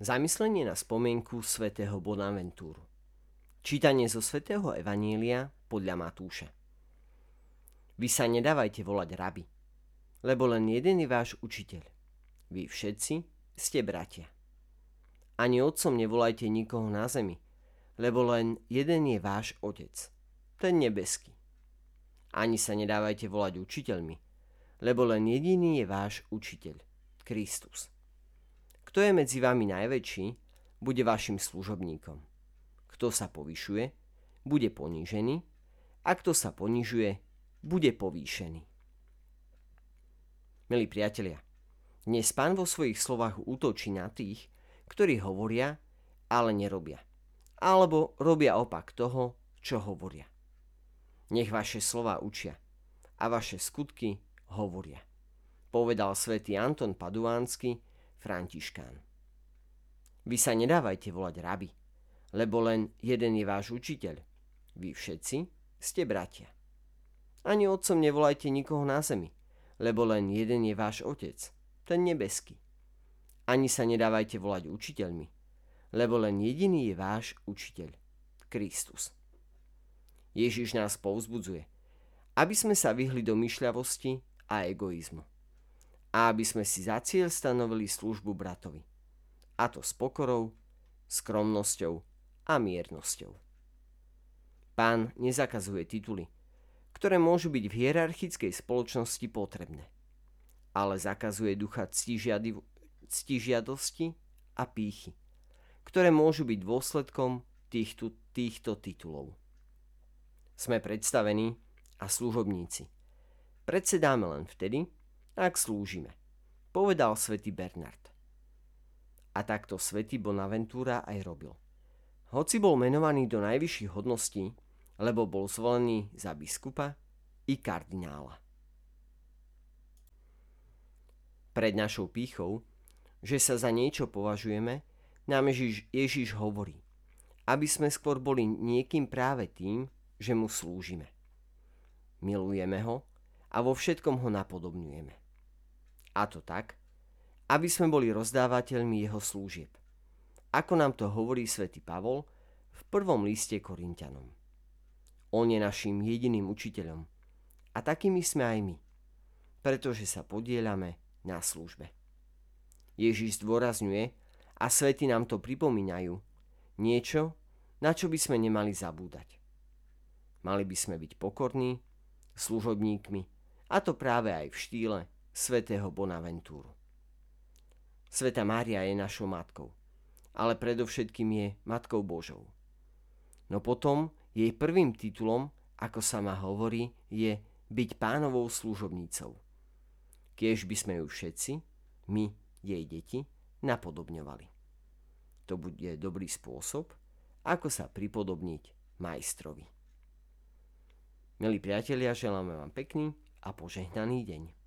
Zamyslenie na spomienku svätého Bonaventúru. Čítanie zo svätého Evanília podľa Matúša. Vy sa nedávajte volať rabi, lebo len jeden je váš učiteľ. Vy všetci ste bratia. Ani otcom nevolajte nikoho na zemi, lebo len jeden je váš otec, ten nebeský. Ani sa nedávajte volať učiteľmi, lebo len jediný je váš učiteľ, Kristus. Kto je medzi vami najväčší, bude vašim služobníkom. Kto sa povyšuje, bude ponížený a kto sa ponižuje, bude povýšený. Milí priatelia, dnes pán vo svojich slovách útočí na tých, ktorí hovoria, ale nerobia. Alebo robia opak toho, čo hovoria. Nech vaše slova učia a vaše skutky hovoria. Povedal svätý Anton Paduánsky, Františkán. Vy sa nedávajte volať rabi, lebo len jeden je váš učiteľ. Vy všetci ste bratia. Ani otcom nevolajte nikoho na zemi, lebo len jeden je váš otec, ten nebeský. Ani sa nedávajte volať učiteľmi, lebo len jediný je váš učiteľ, Kristus. Ježiš nás povzbudzuje, aby sme sa vyhli do myšľavosti a egoizmu a aby sme si za cieľ stanovili službu bratovi. A to s pokorou, skromnosťou a miernosťou. Pán nezakazuje tituly, ktoré môžu byť v hierarchickej spoločnosti potrebné, ale zakazuje ducha ctižiadosti a pýchy, ktoré môžu byť dôsledkom týchto, týchto titulov. Sme predstavení a služobníci. Predsedáme len vtedy, ak slúžime, povedal svätý Bernard. A takto svätý Bonaventura aj robil. Hoci bol menovaný do najvyšších hodností, lebo bol zvolený za biskupa i kardinála. Pred našou pýchou, že sa za niečo považujeme, nám Ježiš, Ježiš hovorí, aby sme skôr boli niekým práve tým, že mu slúžime. Milujeme ho a vo všetkom ho napodobňujeme. A to tak, aby sme boli rozdávateľmi jeho slúžieb. Ako nám to hovorí svätý Pavol v prvom liste Korintianom. On je našim jediným učiteľom. A takými sme aj my, pretože sa podielame na službe. Ježiš zdôrazňuje, a svety nám to pripomínajú, niečo, na čo by sme nemali zabúdať. Mali by sme byť pokorní, služobníkmi, a to práve aj v štýle svätého Bonaventúru. Sveta Mária je našou matkou, ale predovšetkým je matkou Božou. No potom jej prvým titulom, ako sa ma hovorí, je byť pánovou služobnícou. Kiež by sme ju všetci, my, jej deti, napodobňovali. To bude dobrý spôsob, ako sa pripodobniť majstrovi. Milí priatelia, želáme vám pekný a požehnaný deň.